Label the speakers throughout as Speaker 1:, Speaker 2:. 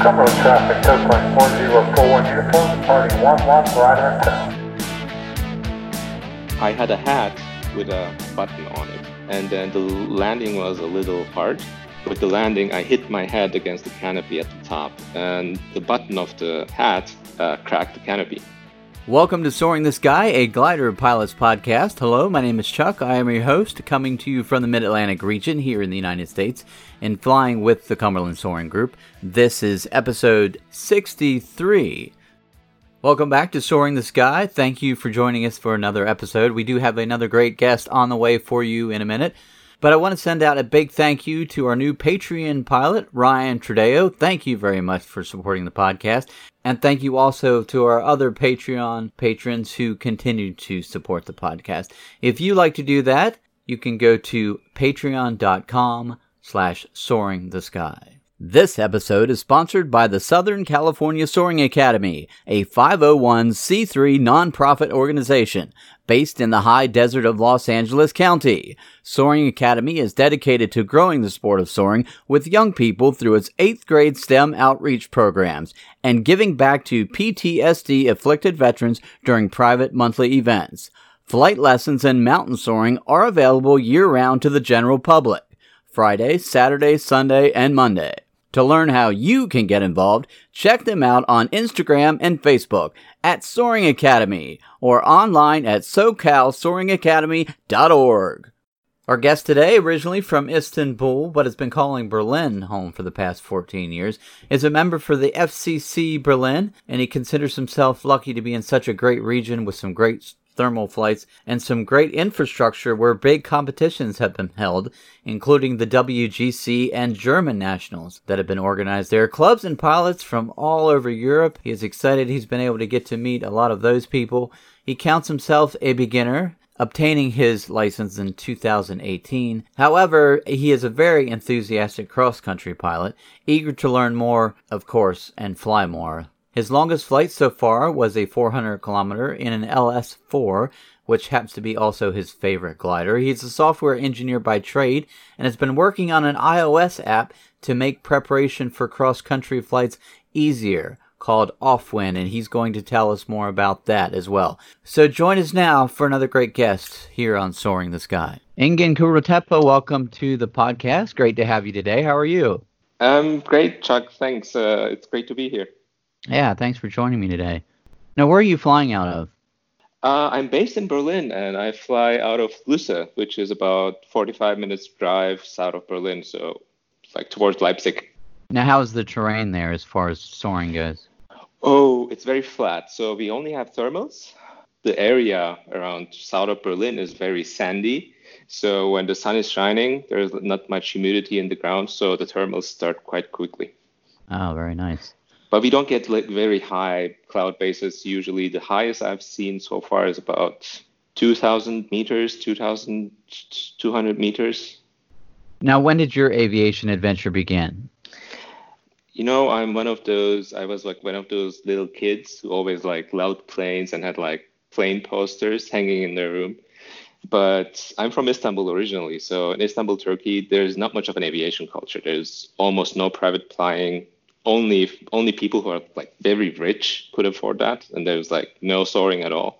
Speaker 1: Cumberland traffic, Coastline 4041 uniform, departing 11 glider and town.
Speaker 2: I had a hat with a button on it, and then the landing was a little hard. With the landing, I hit my head against the canopy at the top, and the button of the hat uh, cracked the canopy.
Speaker 3: Welcome to Soaring the Sky, a glider pilots podcast. Hello, my name is Chuck. I am your host, coming to you from the Mid Atlantic region here in the United States and flying with the Cumberland Soaring Group. This is episode 63. Welcome back to Soaring the Sky. Thank you for joining us for another episode. We do have another great guest on the way for you in a minute. But I want to send out a big thank you to our new Patreon pilot, Ryan Tredeo. Thank you very much for supporting the podcast. And thank you also to our other Patreon patrons who continue to support the podcast. If you like to do that, you can go to patreon.com slash soaring the sky. This episode is sponsored by the Southern California Soaring Academy, a 501c3 nonprofit organization based in the high desert of Los Angeles County. Soaring Academy is dedicated to growing the sport of soaring with young people through its 8th grade STEM outreach programs and giving back to PTSD afflicted veterans during private monthly events. Flight lessons and mountain soaring are available year round to the general public. Friday, Saturday, Sunday, and Monday. To learn how you can get involved, check them out on Instagram and Facebook at Soaring Academy or online at SoCalSoaringAcademy.org. Our guest today, originally from Istanbul but has been calling Berlin home for the past 14 years, is a member for the FCC Berlin, and he considers himself lucky to be in such a great region with some great thermal flights, and some great infrastructure where big competitions have been held, including the WGC and German nationals that have been organized there. Clubs and pilots from all over Europe. He is excited he's been able to get to meet a lot of those people. He counts himself a beginner, obtaining his license in 2018. However, he is a very enthusiastic cross country pilot, eager to learn more, of course, and fly more. His longest flight so far was a 400 kilometer in an LS4, which happens to be also his favorite glider. He's a software engineer by trade and has been working on an iOS app to make preparation for cross country flights easier called Aufwind, and he's going to tell us more about that as well. So join us now for another great guest here on Soaring the Sky. Engin Kurutepe, welcome to the podcast. Great to have you today. How are you?
Speaker 2: Um, great, Chuck. Thanks. Uh, it's great to be here.
Speaker 3: Yeah, thanks for joining me today. Now, where are you flying out of?
Speaker 2: Uh, I'm based in Berlin and I fly out of Lüsse, which is about 45 minutes drive south of Berlin, so like towards Leipzig.
Speaker 3: Now, how's the terrain there as far as soaring goes?
Speaker 2: Oh, it's very flat. So we only have thermals. The area around south of Berlin is very sandy. So when the sun is shining, there's not much humidity in the ground, so the thermals start quite quickly.
Speaker 3: Oh, very nice
Speaker 2: but we don't get like very high cloud bases. Usually the highest i've seen so far is about 2000 meters 2200 meters.
Speaker 3: Now when did your aviation adventure begin?
Speaker 2: You know i'm one of those i was like one of those little kids who always like loved planes and had like plane posters hanging in their room. But i'm from istanbul originally so in istanbul turkey there's not much of an aviation culture. There's almost no private flying only only people who are like very rich could afford that, and there was like no soaring at all.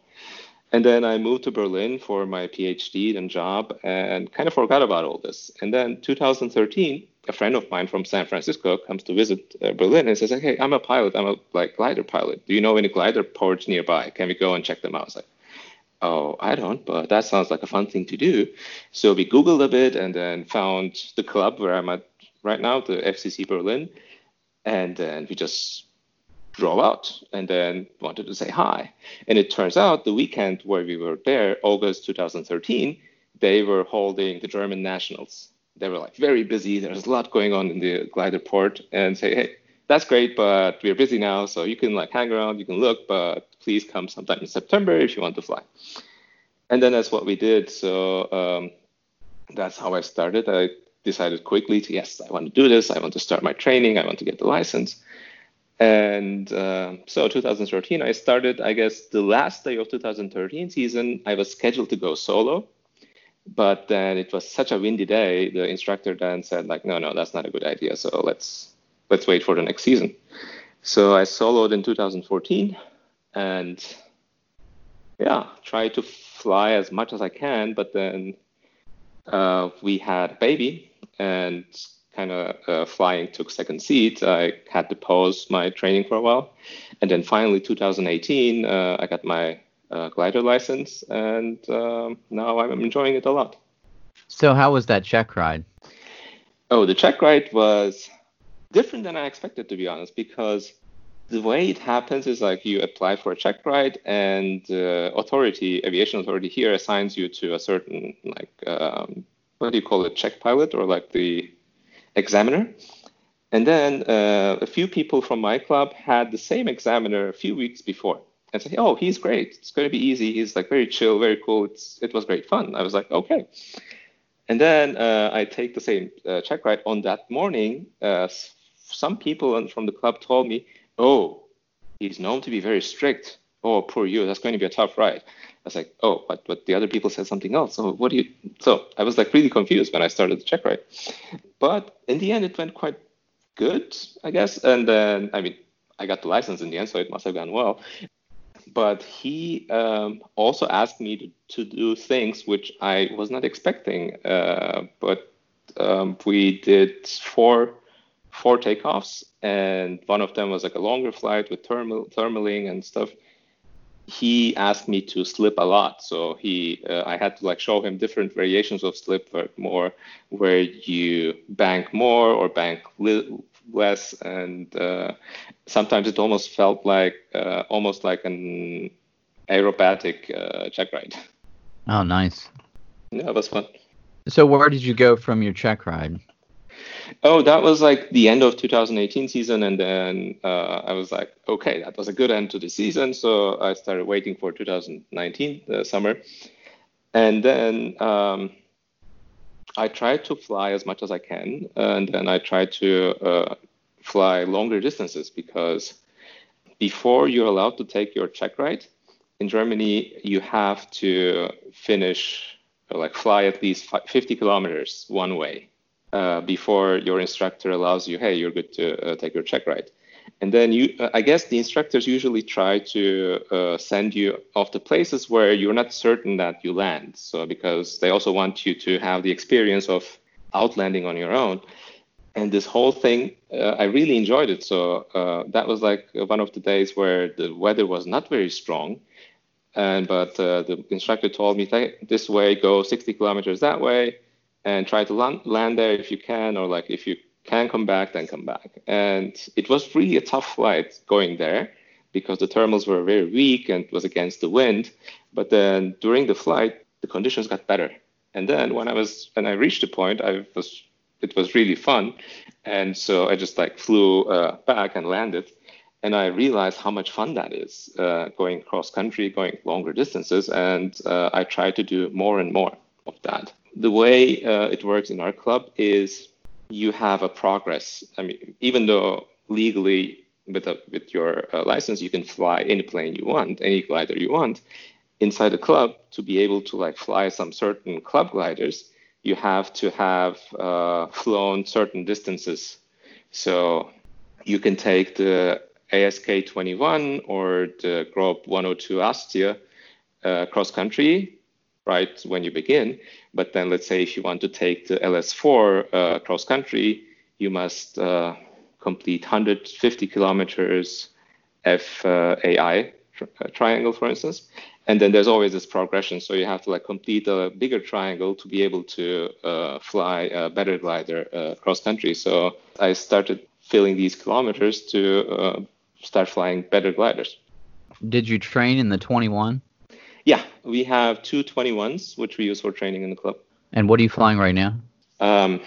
Speaker 2: And then I moved to Berlin for my PhD and job, and kind of forgot about all this. And then 2013, a friend of mine from San Francisco comes to visit uh, Berlin and says, "Hey, I'm a pilot. I'm a like glider pilot. Do you know any glider ports nearby? Can we go and check them out?" Like, "Oh, I don't, but that sounds like a fun thing to do." So we googled a bit and then found the club where I'm at right now, the FCC Berlin and then we just drove out and then wanted to say hi. And it turns out the weekend where we were there, August 2013, they were holding the German nationals. They were like very busy. There's a lot going on in the glider port and say, hey, that's great, but we're busy now. So you can like hang around, you can look, but please come sometime in September if you want to fly. And then that's what we did. So um, that's how I started. I decided quickly to yes, I want to do this. I want to start my training. I want to get the license. And uh, so 2013, I started. I guess the last day of 2013 season, I was scheduled to go solo, but then it was such a windy day. The instructor then said like, no, no, that's not a good idea. So let's let's wait for the next season. So I soloed in 2014 and yeah, try to fly as much as I can. But then uh, we had a baby and kind of uh, flying took second seat. I had to pause my training for a while. And then finally, 2018, uh, I got my uh, glider license and um, now I'm enjoying it a lot.
Speaker 3: So, how was that check ride?
Speaker 2: Oh, the check ride was different than I expected, to be honest, because the way it happens is like you apply for a check ride and the uh, authority aviation authority here assigns you to a certain like um, what do you call it check pilot or like the examiner? And then uh, a few people from my club had the same examiner a few weeks before. And say oh he's great. It's going to be easy. He's like very chill very cool. It's, it was great fun. I was like okay. And then uh, i take the same uh, check ride. On that morning uh, some people from the club told me oh, he's known to be very strict. Oh, poor you, that's going to be a tough ride. I was like, oh, but but the other people said something else. So what do you? So I was like really confused when I started the check ride. But in the end, it went quite good, I guess. And then I mean, I got the license in the end, so it must have gone well. But he um, also asked me to, to do things which I was not expecting. Uh, but um, we did four four takeoffs, and one of them was like a longer flight with thermal thermaling and stuff. He asked me to slip a lot, so he uh, I had to like show him different variations of slip work more, where you bank more or bank li- less, and uh, sometimes it almost felt like uh, almost like an aerobatic uh, check ride.
Speaker 3: Oh, nice.
Speaker 2: Yeah, it was fun.
Speaker 3: So where did you go from your check ride?
Speaker 2: Oh, that was like the end of 2018 season, and then uh, I was like, okay, that was a good end to the season. So I started waiting for 2019 the summer, and then um, I tried to fly as much as I can, and then I tried to uh, fly longer distances because before you're allowed to take your check ride in Germany, you have to finish like fly at least 50 kilometers one way uh, before your instructor allows you, hey, you're good to uh, take your check ride. And then you, uh, I guess the instructors usually try to uh, send you off to places where you're not certain that you land. So because they also want you to have the experience of outlanding on your own. And this whole thing, uh, I really enjoyed it. So uh, that was like one of the days where the weather was not very strong. And but the instructor told me, this way, go 60 kilometers that way and try to land, land there if you can, or like if you can come back, then come back. And it was really a tough flight going there because the thermals were very weak and was against the wind. But then during the flight, the conditions got better. And then when I was when I reached the point, I was it was really fun, and so I just like flew uh, back and landed, and I realized how much fun that is uh, going cross country, going longer distances, and uh, I tried to do more and more of that the way uh, it works in our club is you have a progress. I mean, even though legally with a, with your uh, license you can fly any plane you want, any glider you want, inside the club to be able to like fly some certain club gliders, you have to have uh, flown certain distances. So you can take the ASK 21 or the Grob 102 Astir uh, cross country right when you begin. But then let's say if you want to take the LS4 uh, cross country, you must uh, complete 150 kilometers FAI uh, triangle, for instance. And then there's always this progression. So you have to like complete a bigger triangle to be able to uh, fly a better glider uh, cross country. So I started filling these kilometers to uh, start flying better gliders.
Speaker 3: Did you train in the 21?
Speaker 2: Yeah, we have two 21s, which we use for training in the club.
Speaker 3: And what are you flying right now?
Speaker 2: Um,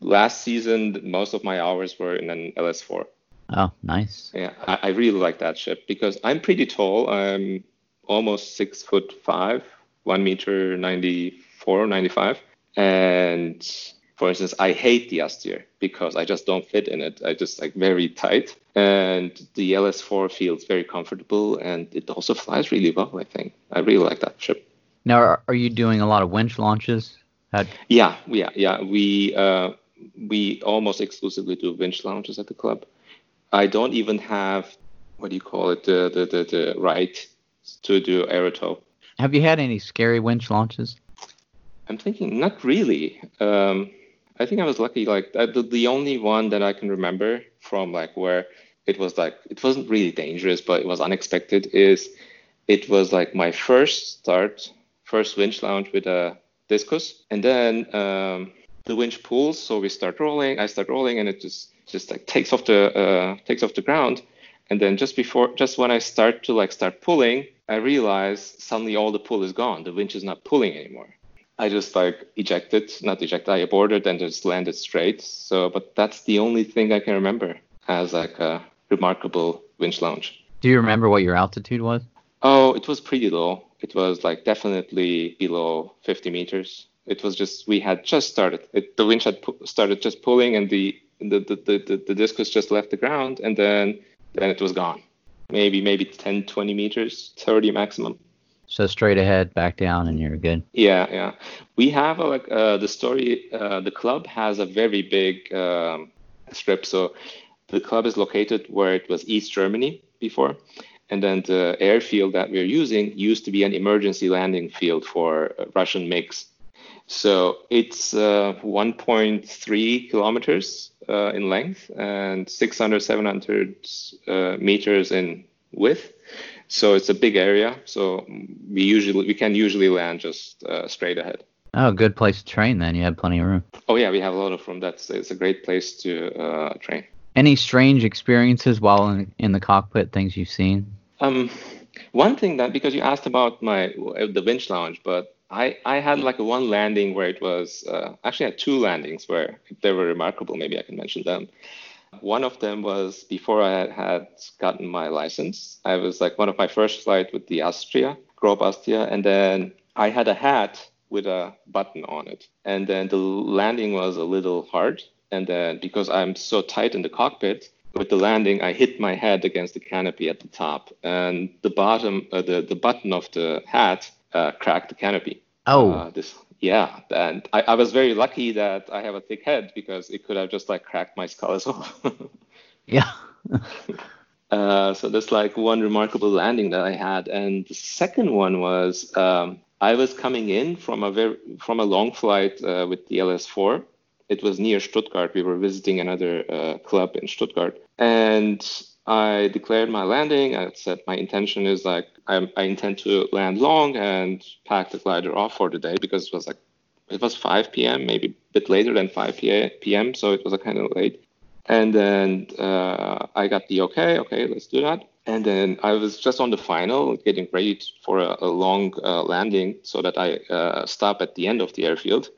Speaker 2: last season, most of my hours were in an LS4.
Speaker 3: Oh, nice.
Speaker 2: Yeah, I, I really like that ship because I'm pretty tall. I'm almost six foot five, one meter 94, 95. And for instance, I hate the Astir because I just don't fit in it. I just like very tight. And the LS4 feels very comfortable and it also flies really well, I think. I really like that ship.
Speaker 3: Now, are you doing a lot of winch launches?
Speaker 2: Yeah, yeah, yeah. We uh, we almost exclusively do winch launches at the club. I don't even have what do you call it the the the, the right to do aerotow.
Speaker 3: Have you had any scary winch launches?
Speaker 2: I'm thinking not really. Um, I think I was lucky. Like the, the only one that I can remember from like where it was like it wasn't really dangerous, but it was unexpected. Is it was like my first start, first winch launch with a discus, and then um, the winch pulls, so we start rolling. I start rolling, and it just just like takes off the uh, takes off the ground, and then just before, just when I start to like start pulling, I realize suddenly all the pull is gone. The winch is not pulling anymore. I just like ejected, not ejected, I aborted and just landed straight. So, but that's the only thing I can remember as like a remarkable winch launch.
Speaker 3: Do you remember what your altitude was?
Speaker 2: Oh, it was pretty low. It was like definitely below 50 meters. It was just we had just started. It, the winch had pu- started just pulling, and the the, the the the the discus just left the ground, and then then it was gone. Maybe maybe 10, 20 meters, 30 maximum.
Speaker 3: So straight ahead, back down, and you're good.
Speaker 2: Yeah, yeah. We have a, like uh, the story. Uh, the club has a very big um, strip. So the club is located where it was East Germany before, and then the airfield that we're using used to be an emergency landing field for uh, Russian MiGs. So it's uh, 1.3 kilometers uh, in length and 600, 700 uh, meters in width. So it's a big area. So we usually we can usually land just uh, straight ahead.
Speaker 3: Oh, good place to train then. You have plenty of room.
Speaker 2: Oh yeah, we have a lot of room. That's it's a great place to uh, train.
Speaker 3: Any strange experiences while in, in the cockpit? Things you've seen?
Speaker 2: Um, one thing that because you asked about my the winch launch, but I I had like one landing where it was uh, actually I had two landings where they were remarkable. Maybe I can mention them. One of them was before I had gotten my license. I was like one of my first flight with the Astria, Grob Astria, and then I had a hat with a button on it. And then the landing was a little hard. And then because I'm so tight in the cockpit, with the landing, I hit my head against the canopy at the top, and the bottom, uh, the the button of the hat uh, cracked the canopy.
Speaker 3: Oh,
Speaker 2: Uh, this, yeah, and I, I was very lucky that I have a thick head because it could have just like cracked my skull as well.
Speaker 3: yeah.
Speaker 2: Uh, so that's like one remarkable landing that I had, and the second one was um, I was coming in from a very from a long flight uh, with the LS4. It was near Stuttgart. We were visiting another uh, club in Stuttgart, and I declared my landing. I said my intention is like I, I intend to land long and pack the glider off for the day because it was like it was 5 p.m. maybe a bit later than 5 p.m. So it was a kind of late. And then uh, I got the okay, okay, let's do that. And then I was just on the final, getting ready for a, a long uh, landing so that I uh, stop at the end of the airfield.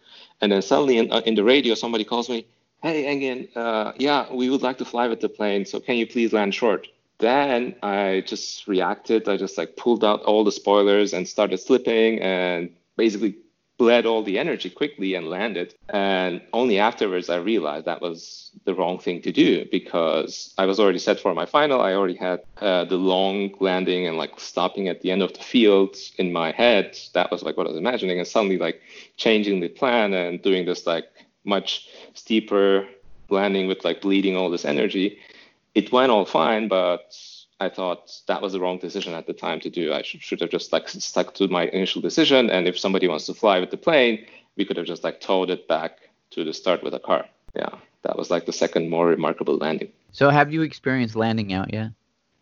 Speaker 2: And then suddenly in, uh, in the radio, somebody calls me, Hey, Engin, uh, yeah, we would like to fly with the plane, so can you please land short? Then I just reacted. I just like pulled out all the spoilers and started slipping and basically bled all the energy quickly and landed. And only afterwards I realized that was the wrong thing to do because I was already set for my final. I already had uh, the long landing and like stopping at the end of the field in my head. That was like what I was imagining. And suddenly like changing the plan and doing this like much steeper landing with like bleeding all this energy. It went all fine, but I thought that was the wrong decision at the time to do. I should, should have just like stuck to my initial decision. And if somebody wants to fly with the plane, we could have just like towed it back to the start with a car. Yeah, that was like the second more remarkable landing.
Speaker 3: So have you experienced landing out yet?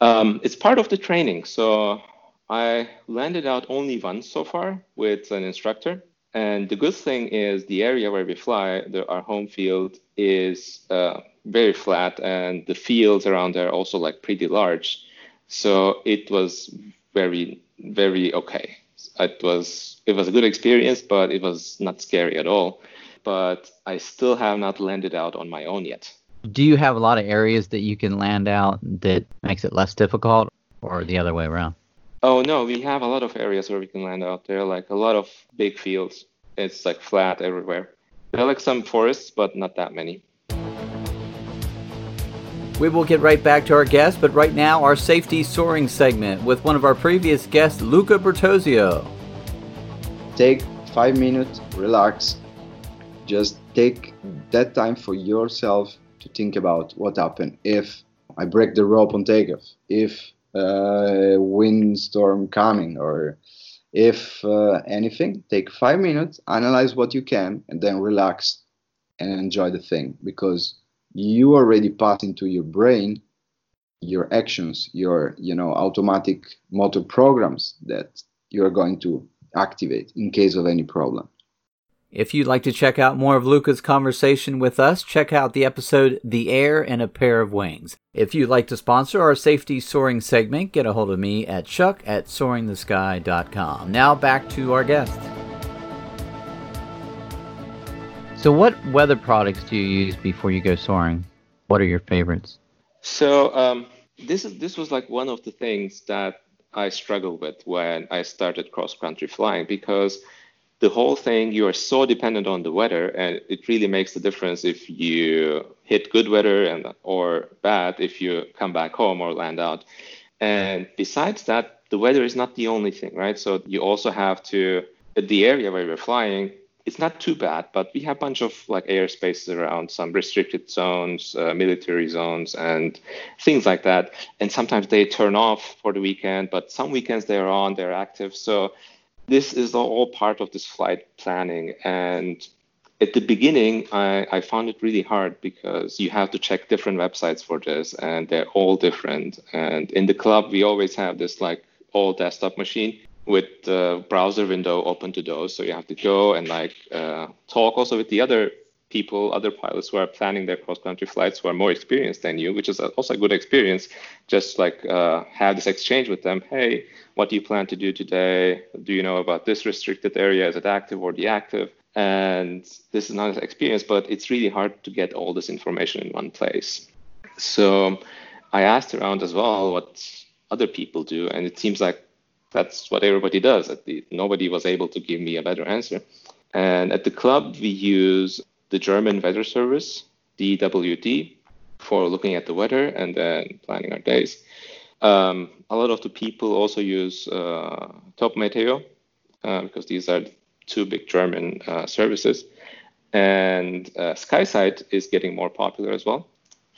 Speaker 2: Um, it's part of the training. So I landed out only once so far with an instructor. And the good thing is the area where we fly, the, our home field, is uh, very flat, and the fields around there are also like pretty large. So it was very, very okay. It was it was a good experience, but it was not scary at all. But I still have not landed out on my own yet.
Speaker 3: Do you have a lot of areas that you can land out that makes it less difficult, or the other way around?
Speaker 2: Oh no, we have a lot of areas where we can land out there, like a lot of big fields. It's like flat everywhere. There are like some forests, but not that many.
Speaker 3: We will get right back to our guest, but right now, our safety soaring segment with one of our previous guests, Luca Bertossio.
Speaker 4: Take five minutes, relax, just take that time for yourself to think about what happened if I break the rope on takeoff, if uh, windstorm coming, or if uh, anything. Take five minutes, analyze what you can, and then relax and enjoy the thing because you already pass into your brain your actions, your you know automatic motor programs that you're going to activate in case of any problem.
Speaker 3: If you'd like to check out more of Luca's conversation with us, check out the episode The Air and a Pair of Wings. If you'd like to sponsor our safety soaring segment, get a hold of me at chuck at soaringthesky.com. Now back to our guest. So, what weather products do you use before you go soaring? What are your favorites?
Speaker 2: So, um, this is this was like one of the things that I struggled with when I started cross country flying because the whole thing you are so dependent on the weather and it really makes a difference if you hit good weather and or bad if you come back home or land out and besides that the weather is not the only thing right so you also have to the area where you're flying it's not too bad, but we have a bunch of like airspaces around some restricted zones, uh, military zones, and things like that. And sometimes they turn off for the weekend, but some weekends they're on, they're active. So this is all part of this flight planning. And at the beginning, I, I found it really hard because you have to check different websites for this, and they're all different. And in the club, we always have this like old desktop machine with the browser window open to those. So you have to go and like uh, talk also with the other people, other pilots who are planning their cross-country flights who are more experienced than you, which is also a good experience. Just like uh, have this exchange with them. Hey, what do you plan to do today? Do you know about this restricted area? Is it active or deactive? And this is not an experience, but it's really hard to get all this information in one place. So I asked around as well what other people do, and it seems like that's what everybody does. Nobody was able to give me a better answer. And at the club, we use the German weather service, DWD, for looking at the weather and then planning our days. Um, a lot of the people also use uh, Top Meteo uh, because these are two big German uh, services. And uh, SkySight is getting more popular as well.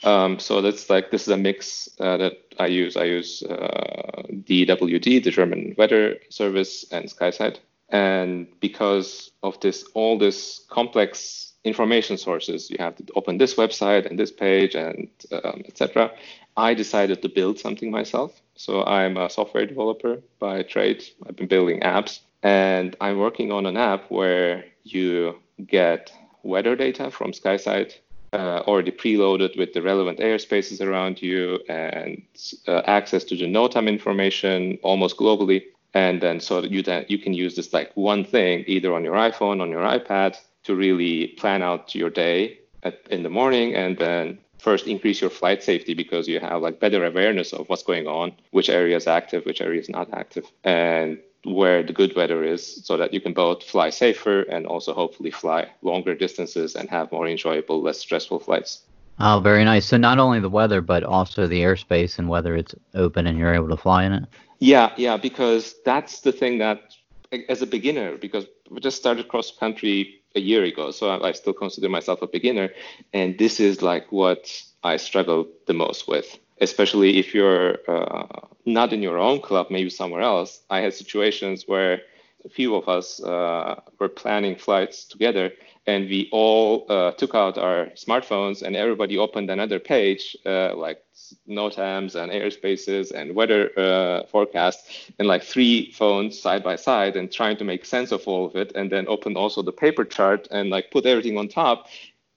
Speaker 2: Um, so that's like this is a mix uh, that I use. I use uh, DWD, the German weather service, and SkySight. And because of this, all this complex information sources, you have to open this website and this page and um, etc. I decided to build something myself. So I'm a software developer by trade. I've been building apps, and I'm working on an app where you get weather data from SkySight uh, already preloaded with the relevant airspaces around you and uh, access to the NOTAM information almost globally. And then so that you then you can use this like one thing either on your iPhone, on your iPad to really plan out your day at, in the morning and then first increase your flight safety because you have like better awareness of what's going on, which area is active, which area is not active. And where the good weather is so that you can both fly safer and also hopefully fly longer distances and have more enjoyable, less stressful flights.
Speaker 3: Oh, very nice. So not only the weather, but also the airspace and whether it's open and you're able to fly in it.
Speaker 2: Yeah, yeah, because that's the thing that, as a beginner, because we just started cross country a year ago, so I, I still consider myself a beginner, and this is like what I struggle the most with especially if you're uh, not in your own club, maybe somewhere else. I had situations where a few of us uh, were planning flights together and we all uh, took out our smartphones and everybody opened another page uh, like NOTAMs and airspaces and weather uh, forecast and like three phones side by side and trying to make sense of all of it and then open also the paper chart and like put everything on top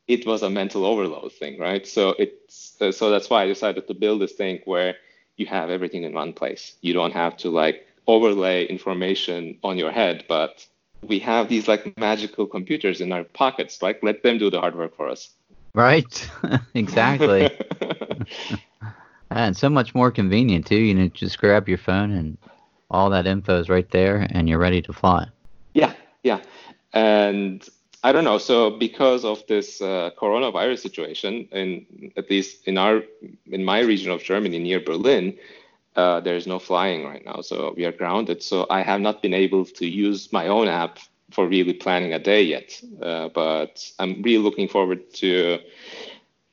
Speaker 2: it was a mental overload thing right so it's so, so that's why I decided to build this thing where you have everything in one place. You don't have to like overlay information on your head, but we have these like magical computers in our pockets. Like let them do the hard work for us.
Speaker 3: Right. exactly. and so much more convenient too. You know, just grab your phone and all that info is right there, and you're ready to fly.
Speaker 2: Yeah, yeah. And I don't know. So because of this uh, coronavirus situation, in at least in our in my region of Germany near Berlin, uh, there is no flying right now. So we are grounded. So I have not been able to use my own app for really planning a day yet. Uh, but I'm really looking forward to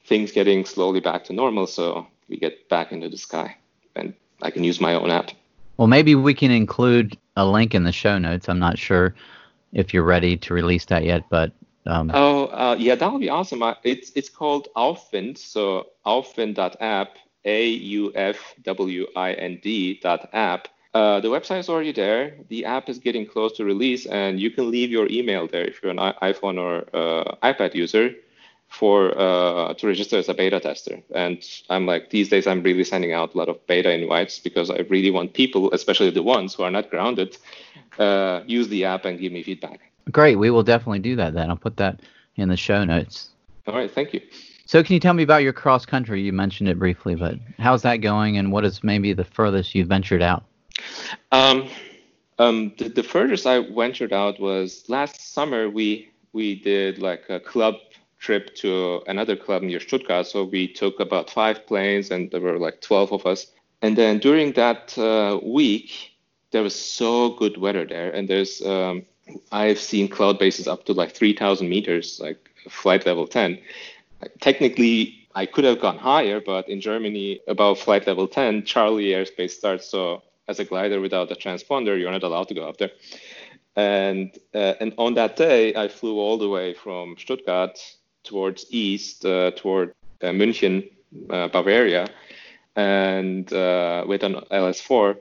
Speaker 2: things getting slowly back to normal so we get back into the sky and I can use my own app.
Speaker 3: Well, maybe we can include a link in the show notes. I'm not sure if you're ready to release that yet, but um,
Speaker 2: oh uh, yeah, that would be awesome. It's it's called Aufwind, so Aufwind.app, A U F W I N D dot app. Uh, the website is already there. The app is getting close to release, and you can leave your email there if you're an iPhone or uh, iPad user for uh, to register as a beta tester. And I'm like these days I'm really sending out a lot of beta invites because I really want people, especially the ones who are not grounded, uh, use the app and give me feedback.
Speaker 3: Great, we will definitely do that. Then I'll put that in the show notes.
Speaker 2: All right, thank you.
Speaker 3: So can you tell me about your cross country? You mentioned it briefly, but how's that going, and what is maybe the furthest you've ventured out?
Speaker 2: Um, um, the, the furthest I ventured out was last summer. We we did like a club trip to another club near Stuttgart. So we took about five planes, and there were like 12 of us. And then during that uh, week, there was so good weather there, and there's um, I've seen cloud bases up to like 3,000 meters, like flight level 10. Technically, I could have gone higher, but in Germany, above flight level 10, Charlie airspace starts. So as a glider without a transponder, you're not allowed to go up there. And uh, and on that day, I flew all the way from Stuttgart towards east, uh, toward uh, München, uh, Bavaria, and with an LS4.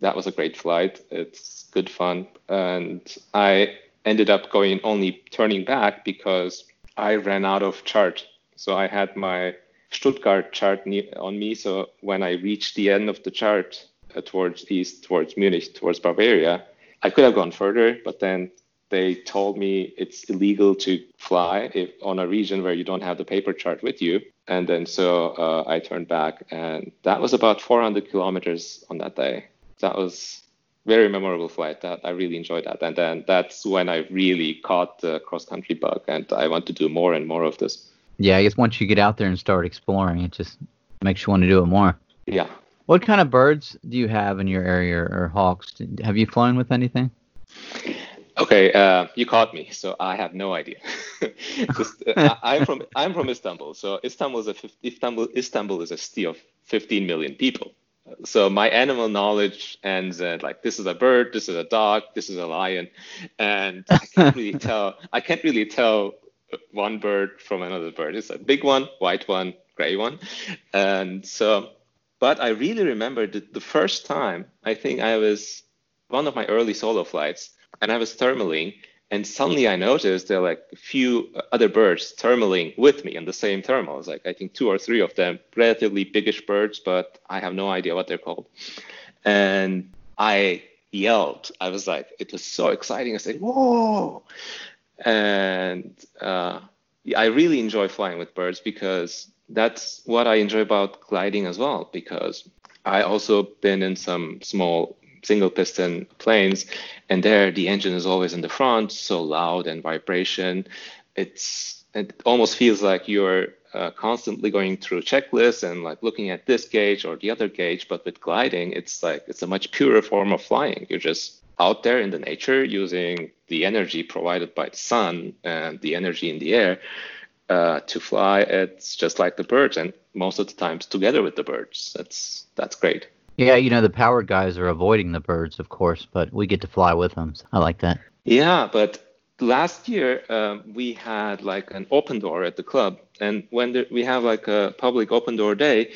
Speaker 2: That was a great flight. It's good fun, and I ended up going only turning back because I ran out of chart. So I had my Stuttgart chart on me. So when I reached the end of the chart, uh, towards east, towards Munich, towards Bavaria. I could have gone further, but then they told me it's illegal to fly if on a region where you don't have the paper chart with you. And then so uh, I turned back, and that was about 400 kilometers on that day. That was very memorable flight. That I really enjoyed that. And then that's when I really caught the cross country bug, and I want to do more and more of this.
Speaker 3: Yeah, I guess once you get out there and start exploring, it just makes you want to do it more.
Speaker 2: Yeah,
Speaker 3: what kind of birds do you have in your area or hawks? Have you flown with anything?
Speaker 2: Okay, uh, you caught me, so I have no idea. Just, uh, I'm from I'm from Istanbul, so Istanbul is a Istanbul Istanbul is a city of 15 million people. So my animal knowledge ends at like this is a bird, this is a dog, this is a lion, and I can't really tell. I can't really tell one bird from another bird. It's a big one, white one, gray one, and so but I really remember the, the first time, I think I was one of my early solo flights, and I was thermaling, and suddenly I noticed there are like a few other birds thermaling with me in the same thermal. It's like I think two or three of them, relatively biggish birds, but I have no idea what they're called. And I yelled. I was like, it was so exciting. I said, "Whoa!" And uh, I really enjoy flying with birds because that's what I enjoy about gliding as well, because I also been in some small single piston planes, and there the engine is always in the front, so loud and vibration. It's it almost feels like you're uh, constantly going through checklists and like looking at this gauge or the other gauge. But with gliding, it's like it's a much purer form of flying. You're just out there in the nature using the energy provided by the sun and the energy in the air uh, to fly. It's just like the birds, and most of the times together with the birds. That's that's great.
Speaker 3: Yeah, you know the powered guys are avoiding the birds, of course, but we get to fly with them. So I like that.
Speaker 2: Yeah, but last year um, we had like an open door at the club, and when the, we have like a public open door day,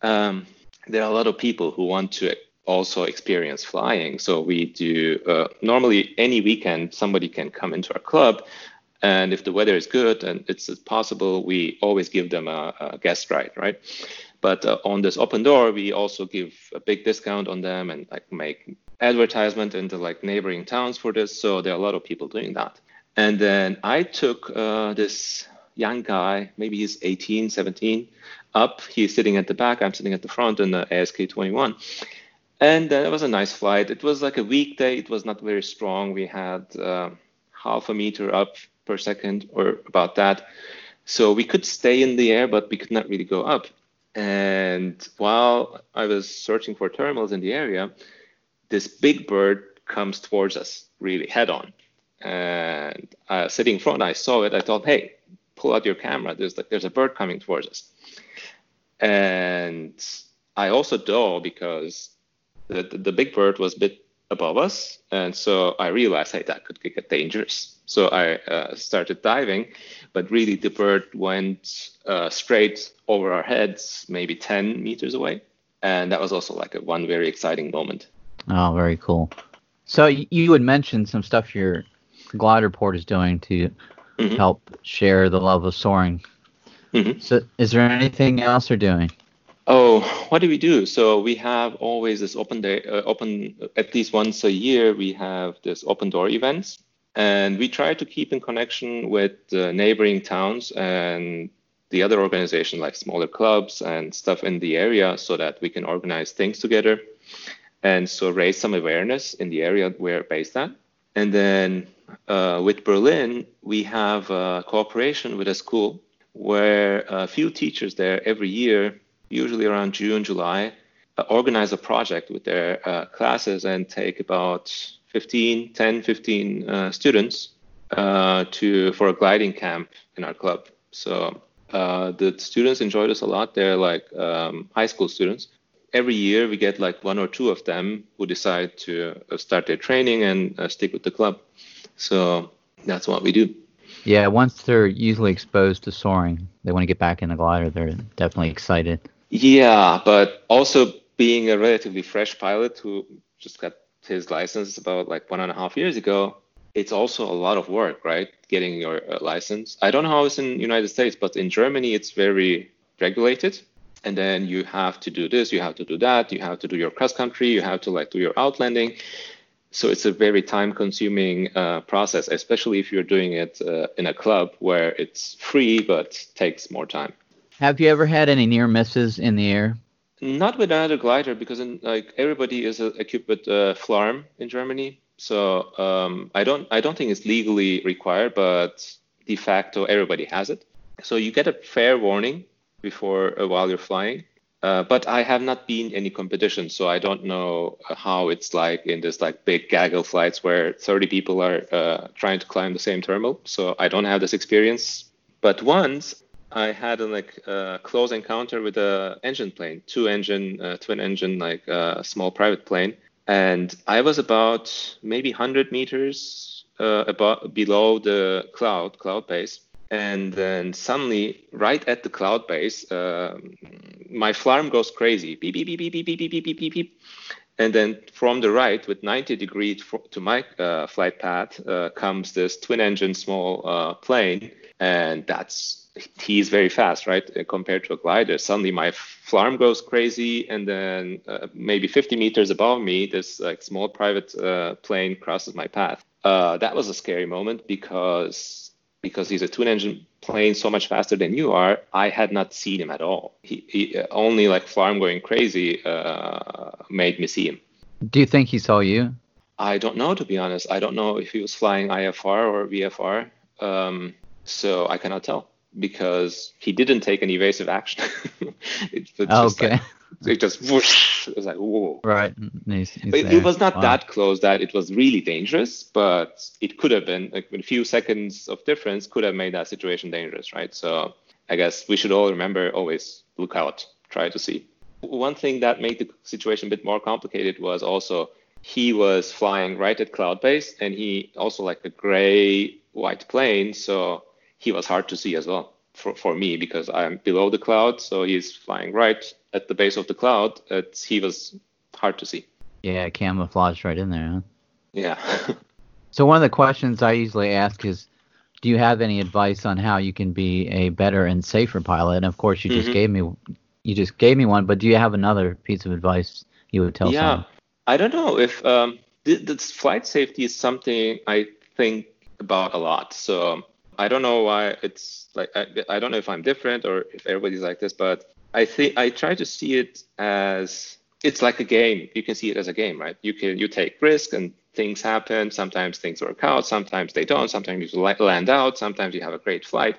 Speaker 2: um, there are a lot of people who want to also experience flying. So we do uh, normally any weekend somebody can come into our club and if the weather is good and it's possible, we always give them a, a guest ride, right? But uh, on this open door, we also give a big discount on them and like make advertisement into like neighboring towns for this. So there are a lot of people doing that. And then I took uh, this young guy, maybe he's 18, 17, up. He's sitting at the back. I'm sitting at the front in the ASK 21. And uh, it was a nice flight. It was like a weekday. It was not very strong. We had uh, half a meter up per second or about that. So we could stay in the air, but we could not really go up. And while I was searching for thermals in the area, this big bird comes towards us really head on. and uh, sitting in front, I saw it. I thought, hey, pull out your camera. There's like there's a bird coming towards us, and I also dove because the, the, the big bird was a bit above us, and so I realized, hey, that could get dangerous. So I uh, started diving, but really the bird went uh, straight over our heads, maybe 10 meters away, and that was also like a one very exciting moment.
Speaker 3: Oh, very cool. So you had mentioned some stuff your glider port is doing to mm-hmm. help share the love of soaring. Mm-hmm. So is there anything else they're doing?
Speaker 2: Oh, what do we do? So we have always this open day, uh, open at least once a year. We have this open door events, and we try to keep in connection with the neighboring towns and the other organization, like smaller clubs and stuff in the area, so that we can organize things together, and so raise some awareness in the area we're based at. And then uh, with Berlin, we have a cooperation with a school where a few teachers there every year usually around June, July, uh, organize a project with their uh, classes and take about 15, 10, 15 uh, students uh, to for a gliding camp in our club. So uh, the students enjoy this a lot. They're like um, high school students. Every year we get like one or two of them who decide to start their training and stick with the club. So that's what we do.
Speaker 3: Yeah, once they're usually exposed to soaring, they want to get back in the glider. They're definitely excited.
Speaker 2: Yeah, but also being a relatively fresh pilot who just got his license about like one and a half years ago, it's also a lot of work, right? Getting your uh, license. I don't know how it's in United States, but in Germany it's very regulated. And then you have to do this, you have to do that, you have to do your cross country, you have to like do your outlanding. So it's a very time consuming uh, process, especially if you're doing it uh, in a club where it's free but takes more time.
Speaker 3: Have you ever had any near misses in the air?
Speaker 2: Not with another glider because in, like everybody is uh, equipped with uh, FLARM in Germany. So um, I don't I don't think it's legally required, but de facto everybody has it. So you get a fair warning before uh, while you're flying. Uh, but I have not been any competition, so I don't know how it's like in this like big gaggle flights where 30 people are uh, trying to climb the same thermal. So I don't have this experience. But once I had a like uh, close encounter with a engine plane, two engine, uh, twin engine, like a uh, small private plane, and I was about maybe 100 meters uh, above below the cloud cloud base, and then suddenly, right at the cloud base, uh, my FLARM goes crazy, beep beep beep beep beep beep beep beep beep. Beep, and then from the right, with 90 degrees to my uh, flight path, comes this twin engine small plane, and that's he's very fast, right? Uh, compared to a glider. Suddenly my FLARM goes crazy, and then uh, maybe 50 meters above me, this like small private uh, plane crosses my path. Uh, that was a scary moment because because he's a twin engine plane so much faster than you are. I had not seen him at all. He, he uh, only like FLARM going crazy uh, made me see him.
Speaker 3: Do you think he saw you?
Speaker 2: I don't know, to be honest. I don't know if he was flying IFR or VFR. Um, so I cannot tell because he didn't take an evasive action.
Speaker 3: it, okay.
Speaker 2: Like, it just whoosh. It was like whoa.
Speaker 3: Right.
Speaker 2: Nice, it, it, was not wow. that close that it was really dangerous, but it could have been like a few seconds of difference could have made that situation dangerous, right? So I guess we should all remember always look out, try to see. One thing that made the situation a bit more complicated was also he was flying right at cloud base and he also like a gray white plane, so he was hard to see as well for, for me because I'm below the cloud. So he's flying right at the base of the cloud. It's, he was hard to see.
Speaker 3: Yeah, camouflaged right in there, huh?
Speaker 2: Yeah.
Speaker 3: so one of the questions I usually ask is, do you have any advice on how you can be a better and safer pilot? And of course, you just mm-hmm. gave me you just gave me one, but do you have another piece of advice you would tell
Speaker 2: yeah,
Speaker 3: someone?
Speaker 2: I don't know if um, this flight safety is something I think about a lot. So I don't know why it's like I, I don't know if I'm different or if everybody's like this, but I think I try to see it as it's like a game. You can see it as a game, right? You can you take risk and things happen. Sometimes things work out, sometimes they don't. Sometimes you land out, sometimes you have a great flight.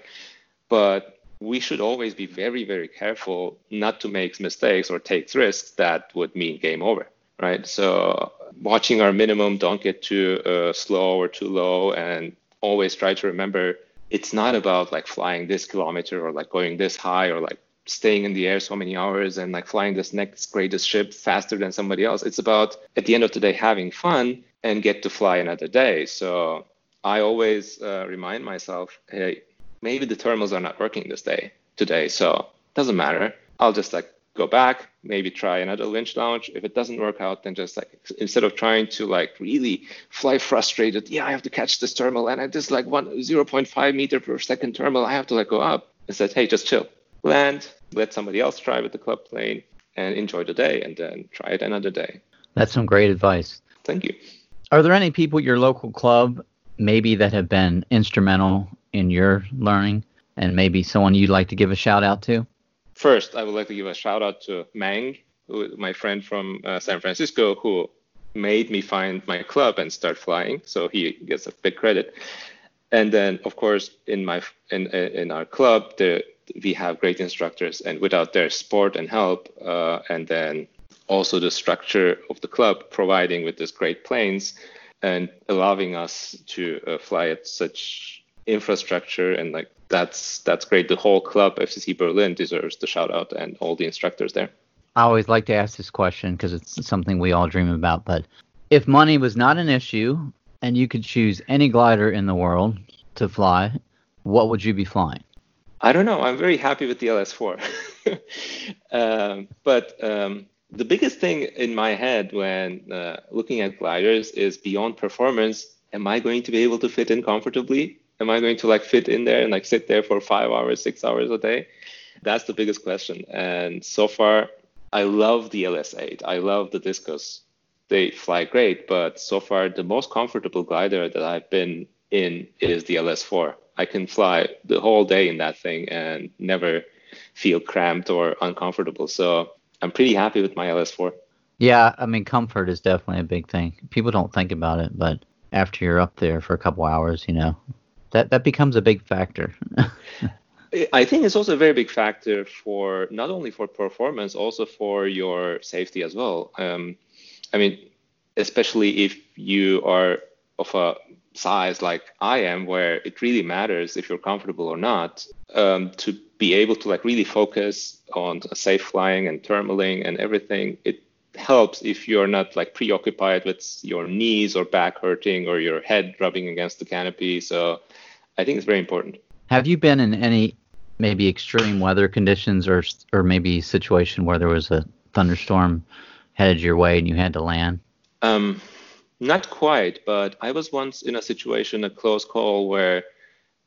Speaker 2: But we should always be very, very careful not to make mistakes or take risks that would mean game over, right? So watching our minimum, don't get too uh, slow or too low, and always try to remember it's not about like flying this kilometer or like going this high or like staying in the air so many hours and like flying this next greatest ship faster than somebody else. It's about at the end of the day having fun and get to fly another day. So I always uh, remind myself, hey, maybe the thermals are not working this day today, so doesn't matter. I'll just like go back, maybe try another winch launch. If it doesn't work out, then just like instead of trying to like really fly frustrated, yeah, I have to catch this thermal and I just like one 0.5 meter per second thermal, I have to like go up. Instead, hey, just chill, land, let somebody else try with the club plane, and enjoy the day, and then try it another day.
Speaker 3: That's some great advice.
Speaker 2: Thank you.
Speaker 3: Are there any people at your local club maybe that have been instrumental in your learning, and maybe someone you'd like to give a shout out to?
Speaker 2: First, I would like to give a shout out to Mang, who, my friend from uh, San Francisco, who made me find my club and start flying. So he gets a big credit. And then, of course, in my in in our club, we have great instructors, and without their support and help, uh, and then also the structure of the club providing with these great planes and allowing us to uh, fly at such infrastructure and like that's that's great. The whole club, FCC Berlin, deserves the shout out and all the instructors there.
Speaker 3: I always like to ask this question because it's something we all dream about. But if money was not an issue and you could choose any glider in the world to fly, what would you be flying?
Speaker 2: I don't know. I'm very happy with the LS4. um, but um, the biggest thing in my head when uh, looking at gliders is beyond performance. Am I going to be able to fit in comfortably? Am I going to like fit in there and like sit there for five hours, six hours a day? That's the biggest question. And so far, I love the LS8. I love the Discos. They fly great, but so far the most comfortable glider that I've been in is the LS4. I can fly the whole day in that thing and never feel cramped or uncomfortable. So I'm pretty happy with my LS4.
Speaker 3: Yeah, I mean comfort is definitely a big thing. People don't think about it, but after you're up there for a couple hours, you know, that that becomes a big factor.
Speaker 2: I think it's also a very big factor for not only for performance, also for your safety as well. Um, I mean, especially if you are of a size like I am, where it really matters if you're comfortable or not, um, to be able to like really focus on safe flying and thermaling and everything. It helps if you're not like preoccupied with your knees or back hurting or your head rubbing against the canopy. So I think it's very important.
Speaker 3: Have you been in any maybe extreme weather conditions or or maybe situation where there was a thunderstorm headed your way and you had to land?
Speaker 2: Um, not quite, but I was once in a situation, a close call, where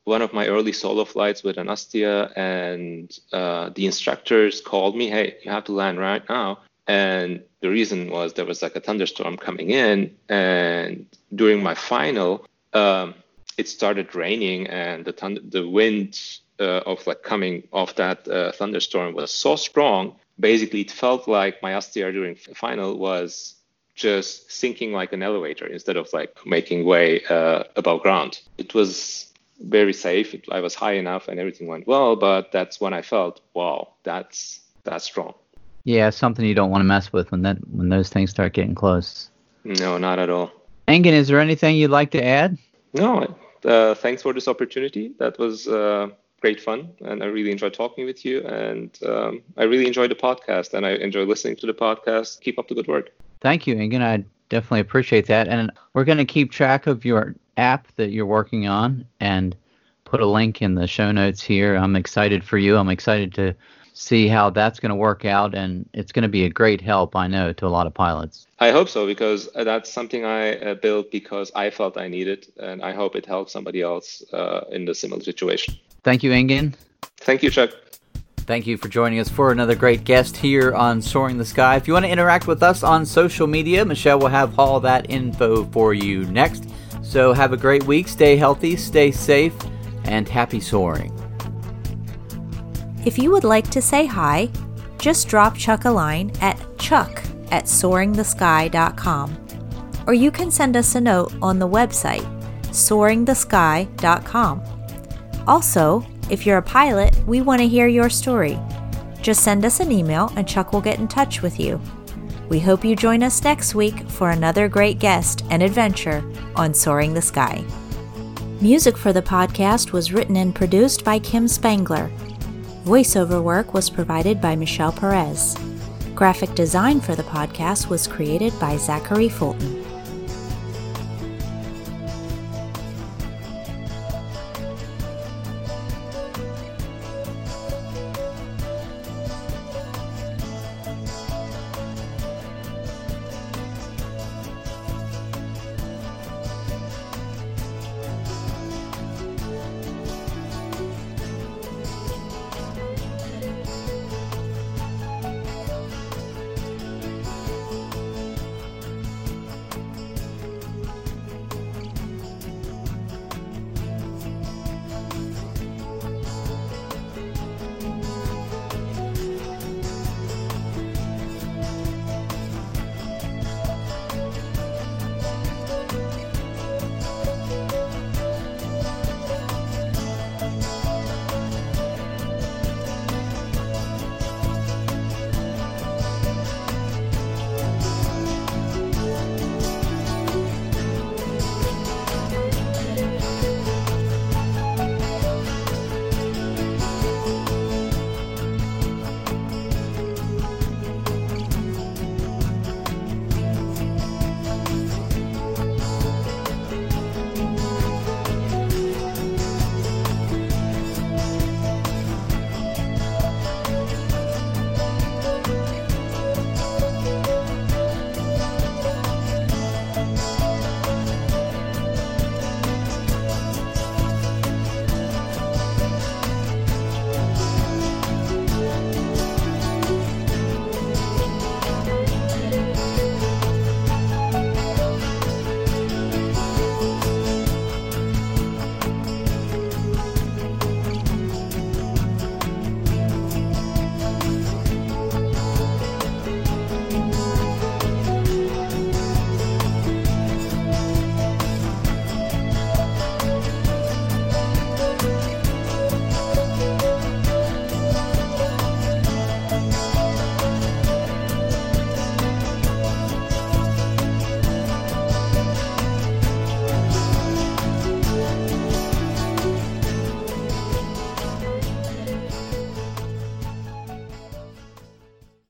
Speaker 2: one of my early solo flights with an Astir and uh, the instructors called me, hey, you have to land right now. And the reason was there was like a thunderstorm coming in. And during my final, um, it started raining and the the wind uh, of like coming off that uh, thunderstorm was so strong. Basically, it felt like my Astir during final was just sinking like an elevator instead of like making way uh, above ground. It was very safe. It, I was high enough and everything went well, but that's when I felt, wow, that's that's strong.
Speaker 3: Yeah, something you don't want to mess with when that when those things start getting close.
Speaker 2: No, not at all.
Speaker 3: Engin, is there anything you'd like to add?
Speaker 2: No, uh, thanks for this opportunity. That was uh, great fun, and I really enjoyed talking with you. And um, I really enjoyed the podcast, and I enjoy listening to the podcast. Keep up the good work.
Speaker 3: Thank you, Engin. I definitely appreciate that. And we're going to keep track of your app that you're working on and put a link in the show notes here. I'm excited for you. I'm excited to see how that's going to work out, and it's going to be a great help, I know, to a lot of pilots.
Speaker 2: I hope so because that's something I uh, built because I felt I needed, and I hope it helps somebody else uh, in the similar situation.
Speaker 3: Thank you, Engin.
Speaker 2: Thank you, Chuck.
Speaker 3: Thank you for joining us for another great guest here on Soaring the Sky. If you want to interact with us on social media, Michelle will have all that info for you next. So have a great week, stay healthy, stay safe, and happy soaring.
Speaker 5: If you would like to say hi, just drop Chuck a line at chuck at soaringthesky.com. Or you can send us a note on the website, soaringthesky.com. Also, if you're a pilot, we want to hear your story. Just send us an email and Chuck will get in touch with you. We hope you join us next week for another great guest and adventure on Soaring the Sky. Music for the podcast was written and produced by Kim Spangler. Voiceover work was provided by Michelle Perez. Graphic design for the podcast was created by Zachary Fulton.